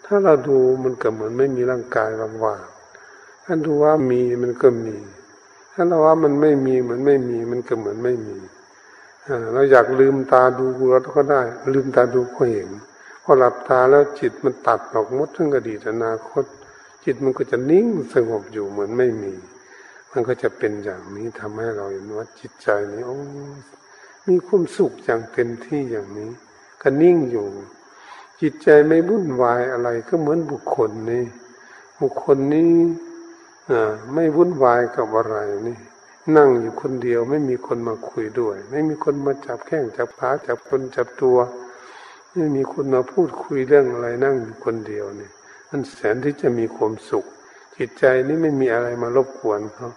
A: ถ้าเราดูมันก็เหมือนไม่มีร่างกายว่างๆถ้าดูว่ามีมันก็มี ถ้าเราว่ามันไม่มีเหมือนไม่มี มันก็เหมือนไม่มีเราอยากลืมตาดูเราก็ได้ ลืมตาดูก็เห็นพอหลับตาแล้วจิตมันตัดออกมดทั้งอดีตอนาคต จิตมันก็จะนิ่งสงบอยู่เหมือนไม่มี มันก็จะเป็นอย่างนี้ทำให้เราเห็นว่าจิตใจนี้โอ้มีความสุขอย่างเต็มที่อย่างนี้ ก็นิ่งอยู่ จิตใจไม่วุ่นวายอะไร ก็เหมือนบุคคลนี่บุคคลนี้ไม่วุ่นวายกับอะไรนี่ นั่งอยู่คนเดียวไม่มีคนมาคุยด้วย ไม่มีคนมาจับแข้งจับขาจับคนจับตัว ไม่มีคนมาพูดคุยเรื่องอะไร นั่งอยู่คนเดียวนี่มันแสนที่จะมีความสุข จิตใจนี่ไม่มีอะไรมารบกวนเขา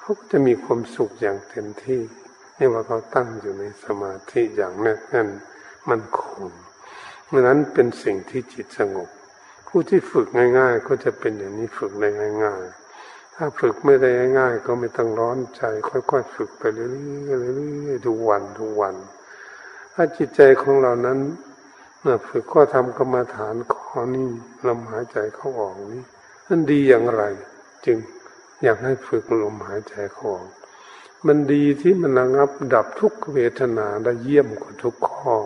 A: เขาก็จะมีความสุขอย่างเต็มที่นี่ว่าเขาตั้งอยู่ในสมาธิอย่างแน่นแน่นมันคง ราะนั้นเป็นสิ่งที่จิตสงบ ผู้ที่ฝึกง่าย ๆ ก็จะเป็นอย่างนี้ฝึกได้ง่าย ๆ ถ้าฝึกไม่ได้ง่าย ๆ ก็ไม่ต้องร้อนใจ ค่อยๆฝึกไปเรื่อยๆเรื่อยๆทุกวันทุกวัน ถ้าจิตใจของเรานั้นฝึกก็ทำกรรมฐานข้อนี้ลมหายใจเข้าออกนี้นั่นดีอย่างไร จึงอยากให้ฝึกลมหายใจเข้าออกมันดีที่มันระงับดับทุกเวทนาได้เยี่ยมกว่าทุกข้อ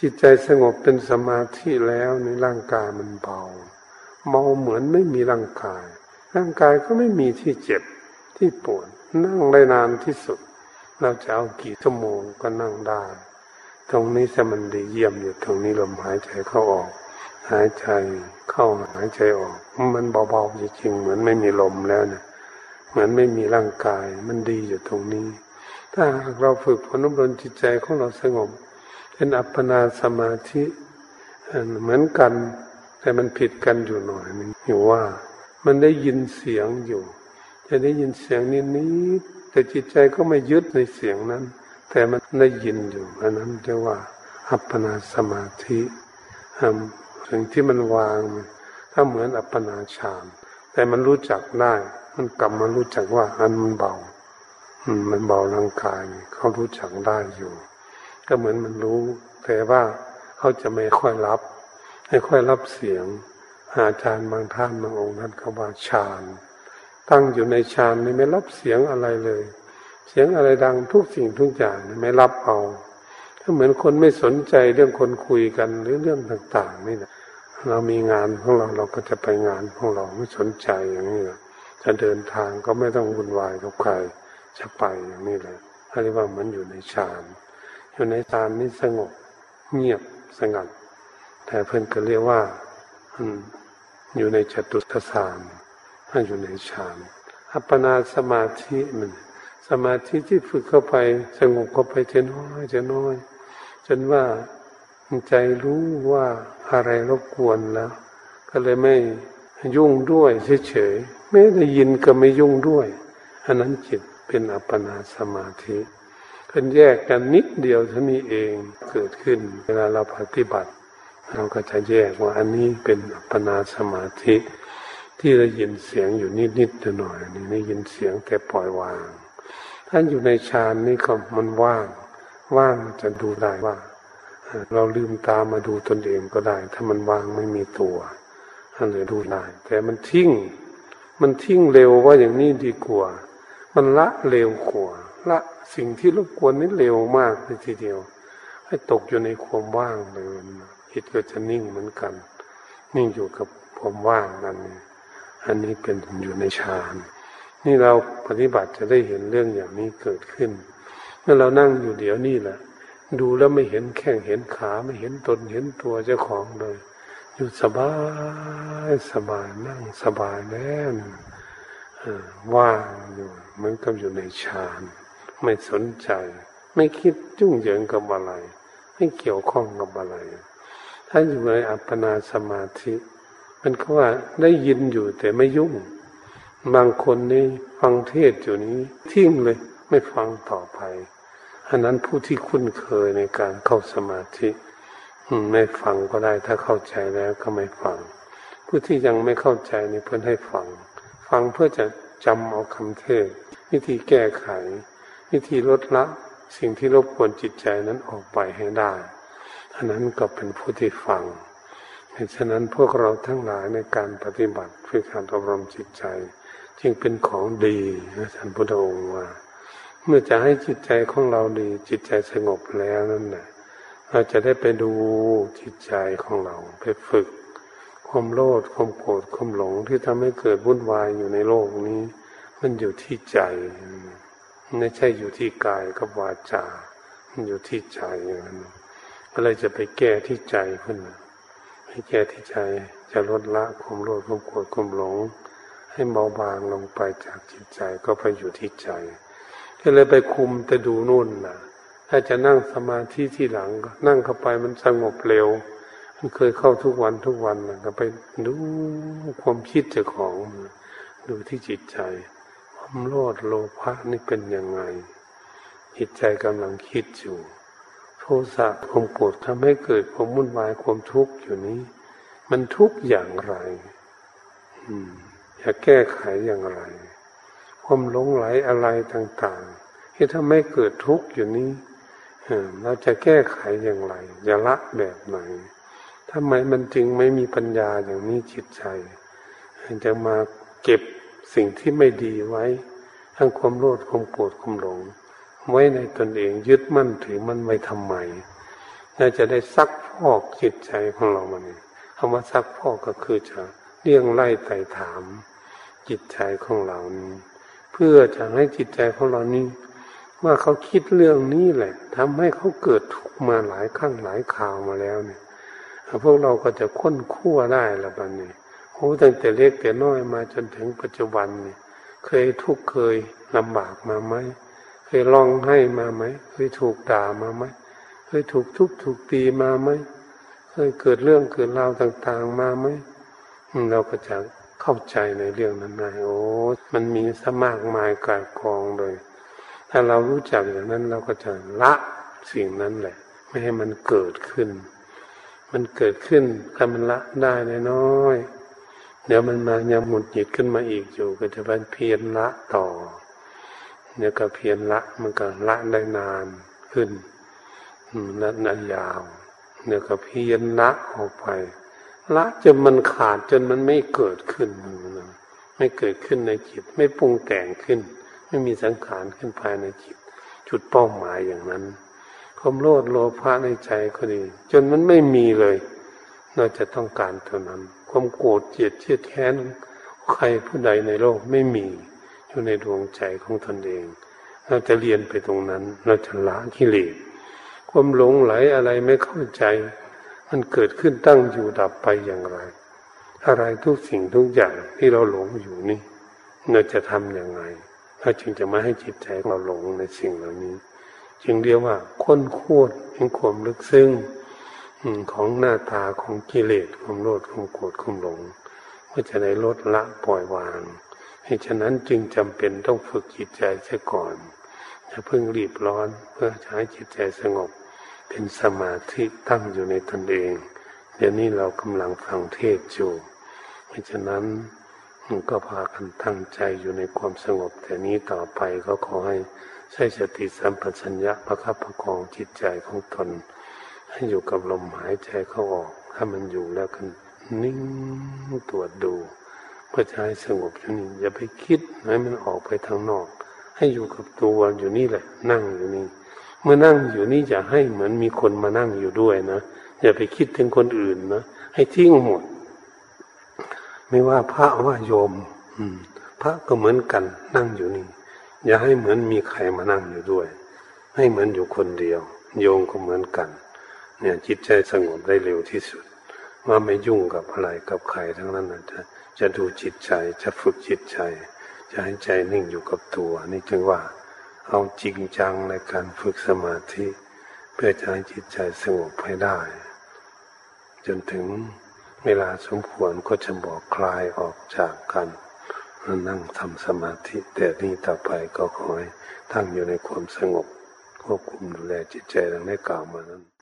A: จิตใจสงบเป็นสมาธิแล้วในร่างกายมันเบาเบาเหมือนไม่มีร่างกาย ร่างกายก็ไม่มีที่เจ็บที่ปวดนั่งได้นานที่สุด เราจะเอากี่ชั่วโมงก็นั่งได้ ตรงนี้สมันดีเยี่ยมอยู่ตรงนี้ลมหายใจเข้าออก หายใจเข้าหายใจออก มันเบาๆจริงๆเหมือนไม่มีลมแล้วเนี่ยเหมือนไม่มีร่างกาย มันดีอยู่ตรงนี้ ถ้าหากเราฝึกพนุบรจิตใจของเราสงบ เป็นอัปปนาสมาธิเหมือนกัน แต่มันผิดกันอยู่หน่อยนึงอยู่ว่า มันได้ยินเสียงอยู่ จะได้ยินเสียงนิดนี้แต่จิตใจก็ไม่ยึดในเสียงนั้น แต่มันได้ยินอยู่อันนั้นเรียกว่า อัปปนาสมาธิสิ่งที่มันวางถ้าเหมือนอัปปนาฌานแต่มันรู้จักได้ มันกลับมารู้จักว่าอันมันเบา มันเบาร่างกายเขารู้จักได้อยู่ ก็เหมือนมันรู้ แต่ว่าเขาจะไม่ค่อยรับ ไม่ค่อยรับเสียง อาจารย์บางท่านบางองค์ท่านเขาว่าฌานตั้งอยู่ในฌานนี่ไม่รับเสียงอะไรเลย เสียงอะไรดังทุกสิ่งทุกอย่างไม่รับเอาก็เหมือนคนไม่สนใจเรื่องคนคุยกันหรือเรื่องต่าง ๆ นี่แหละเรามีงานของเราเราก็จะไปงานของเราไม่สนใจอย่างนี้แหละจะเดินทางก็ไม่ต้องวุ่นวายกับใครจะไปอย่างนี้เลยเรียกว่ามันอยู่ในฌาน อยู่ในฌานนี้สงบเงียบสงัด แต่เพื่อนก็เรียกว่าอยู่ในจตุตสานถ้อยู่ในฌานอัปปนาสมาธิมัน สมาธิที่ฝึกเข้าไป สงบเข้าไปจะน้อยจะน้อย จนว่าใจรู้ว่าอะไรรบกวนแล้ว ก็เลยไม่ยุ่งด้วยเฉยๆไม่ได้ยินก็ไม่ยุ่งด้วย อันนั้นจิตเป็นอัปปนาสมาธิ เป็นแยกกันนิดเดียวเท่านี้เองเกิดขึ้น เวลาเราปฏิบัติ เราก็จะแยกว่าอันนี้เป็นอัปปนาสมาธิ ที่ได้ยินเสียงอยู่นิดๆหน่อยนี่ได้ยินเสียงแต่ปล่อยวางท่านอยู่ในฌานนี่ก็มันว่าง ว่างจะดูได้ว่า เราลืมตามาดูตนเองก็ได้ ถ้ามันว่างไม่มีตัวท่านเลยดูได้แต่มันทิ้ง มันทิ้งเร็วว่าอย่างนี้ดีกว่า มันละเร็วกว่าละ สิ่งที่รบกวนนี่เร็วมากเลยทีเดียว ให้ตกอยู่ในความว่างเลยจิตก็จะนิ่งเหมือนกัน นิ่งอยู่กับความว่างนั่นอันนี้เป็นอยู่ในฌานนี่เราปฏิบัติจะได้เห็นเรื่องอย่างนี้เกิดขึ้นเมื่อเรานั่งอยู่เดี๋ยวนี้แหละ ดูแล้วไม่เห็นแข้งเห็นขาไม่เห็นตนเห็นตัวเจ้าของเลยอยู่สบายสบายนั่งสบายแน่นว่างอยู่เหมือนกับอยู่ในฌาน ไม่สนใจ ไม่คิดจุ้งเหยิงกับอะไร ไม่เกี่ยวข้องกับอะไร ถ้าอยู่ในอัปปนาสมาธิ มันก็ว่าได้ยินอยู่แต่ไม่ยุ่ง บางคนนี่ฟังเทศอยู่นี้ทิ้งเลยไม่ฟังต่อไปอันนั้นผู้ที่คุ้นเคยในการเข้าสมาธิไม่ฟังก็ได้ถ้าเข้าใจแล้วก็ไม่ฟัง ผู้ที่ยังไม่เข้าใจนี่เพื่อนให้ฟัง ฟังเพื่อจะจำเอาคำเทศวิธีแก้ไข วิธีลดละสิ่งที่รบกวนจิตใจนั้นออกไปให้ได้ อันนั้นก็เป็นผู้ที่ฟังเหตุฉะนั้นพวกเราทั้งหลายในการปฏิบัติเพื่อการอบรมจิตใจ จึงเป็นของดีนะท่านพุทธองค์ว่า เมื่อจะให้จิตใจของเราดี จิตใจสงบแล้วนั่นแหละเราจะได้ไปดูจิตใจของเราไปฝึก ความโลภความโกรธความหลงที่ทำให้เกิดวุ่นวายอยู่ในโลกนี้ มันอยู่ที่ใจ ไม่ใช่อยู่ที่กายกับวาจา อยู่ที่ใจนั้นก็เลยจะไปแก้ที่ใจขึ้นให้แก้ที่ใจจะลดละความโลภความโกรธความหลง ให้เบาบางลงไปจากจิตใจก็ไปอยู่ที่ใจก็เลยไปคุมแต่ดูนู่นนะถ้าจะนั่งสมาธิที่หลัง นั่งเข้าไปมันสงบเร็ว มันเคยเข้าทุกวันทุกวันนะก็ไปดูความคิดเจ้าของดูที่จิตใจ ความโลดโลภะนี่เป็นยังไง จิตใจกำลังคิดอยู่ โทสะความโกรธทำให้เกิดความวุ่นวายความทุกข์อยู่นี้ มันทุกข์อย่างไรอืมจะแก้ไขอย่างไร ความหลงไหลอะไรต่างๆ ที่ทำให้เกิดทุกข์อยู่นี้เราจะแก้ไขอย่างไรจะละแบบไหนทำไมมันจึงไม่มีปัญญาอย่างนี้จิตใจจะมาเก็บ สิ่งที่ไม่ดีไว้ทั้งความโลภความโกรธความหลง ไว้ในตนเองยึดมั่นถือมันไว้ทำไมน่าจะได้ซักพอกจิตใจของเรามันคำว่าซักพอกก็คือจะเลี่ยงไล่ไต่ถาม จิตใจของเรานี้ เพื่อจะให้จิตใจของเรานี้ ว่าเขาคิดเรื่องนี้แหละทำให้เขาเกิดทุกข์มาหลายครั้งหลายข่าวมาแล้วเนี่ยพวกเราก็จะค้นคั่วได้ละบัดนี้ โอ้ตั้งแต่เล็กแต่น้อยมาจนถึงปัจจุบันเนี่ย เคยทุกข์เคยลำบากมาไหมเคยร้องไห้มาไหมเคยถูกด่ามาไหมเคยถูกทุบถูกตีมาไหมเคยเกิดเรื่องเกิดราวต่าง ๆ มาไหมเราก็จะเข้าใจในเรื่องนั้นไงโอ้ มันมีสมากมายกายกองเลย ถ้าเรารู้จักอย่างนั้นเราก็จะละสิ่งนั้นแหละ ไม่ให้มันเกิดขึ้น มันเกิดขึ้นถ้ามันละได้น้อย เดี๋ยวมันมายังหมุดหยิดขึ้นมาอีกอยู่ ก็จะเป็นเพียรละต่อเนี่ยก็เพียรละมันก็ละได้นานขึ้นละนานยาวเนี่ยก็เพียรละออกไป ละจนมันขาดจนมันไม่เกิดขึ้นไม่เกิดขึ้นในจิต ไม่ปรุงแต่งขึ้น ไม่มีสังขารขึ้นภายในจิต จุดเป้าหมายอย่างนั้นความโลดโลภะในใจก็ดี จนมันไม่มีเลย เราจะต้องการเท่านั้น ความโกรธเจียดเจียดแค้นใครผู้ใดในโลกไม่มีอยู่ในดวงใจของตนเอง เราจะเรียนไปตรงนั้น เราจะละกิเลสความหลงไหลอะไรไม่เข้าใจ มันเกิดขึ้นตั้งอยู่ดับไปอย่างไร อะไรทุกสิ่งทุกอย่างที่เราหลงอยู่นี่ เราจะทำอย่างไรเราจึงจะไม่ให้จิตใจเราหลงในสิ่งเหล่านี้ จึงเรียกว่าค้นคูดเป็นความลึกซึ้ง ของหน้าตาของกิเลสความโลดความโกรธความหลงเพื่อจะได้ลดละปล่อยวางเหตุฉะนั้นจึงจำเป็นต้องฝึกจิตใจเสียก่อนอย่าเพิ่งรีบร้อนเพื่อให้จิตใจสงบ เป็นสมาธิตั้งอยู่ในตนเองเดี๋ยวนี้เรากำลังฟังเทศอยู่เพราะฉะนั้นก็พากันตั้งใจอยู่ในความสงบ แต่นี้ต่อไปก็ขอให้ใช้สติสัมปชัญญะประคับประคองจิตใจของตน ให้อยู่กับลมหายใจเข้าออก ถ้ามันอยู่แล้วกันนิ่งตรวจดูเพื่อจะให้สงบอยู่นี่อย่าไปคิดให้มันออกไปทางนอก ให้อยู่กับตัวอยู่นี่แหละ นั่งอยู่นี่เมื่อนั่งอยู่นี่จะให้เหมือนมีคนมานั่งอยู่ด้วยนะอย่าไปคิดถึงคนอื่นนะให้ทิ้งหมด ไม่ว่าพระว่าโยม อืม พระก็เหมือนกัน นั่งอยู่นี่ อย่าให้เหมือนมีใครมานั่งอยู่ด้วย ให้เหมือนอยู่คนเดียว โยมก็เหมือนกัน เนี่ยจิตใจสงบได้เร็วที่สุด ว่าไม่ยุ่งกับอะไรกับใครทั้งนั้นนะจะจะดูจิตใจจะฝึกจิตใจ จะให้ใจนิ่งอยู่กับตัว นี่จึงว่า เอาจริงจังในการฝึกสมาธิ เพื่อจะให้จิตใจสงบให้ได้ จนถึงเวลาสมควรก็จะบอกคลายออกจากกันนั่งทำสมาธิแต่นี้ต่อไปก็ขอให้ตั้งอยู่ในความสงบควบคุมดูแลจิตใจดังได้กล่าวมานั้น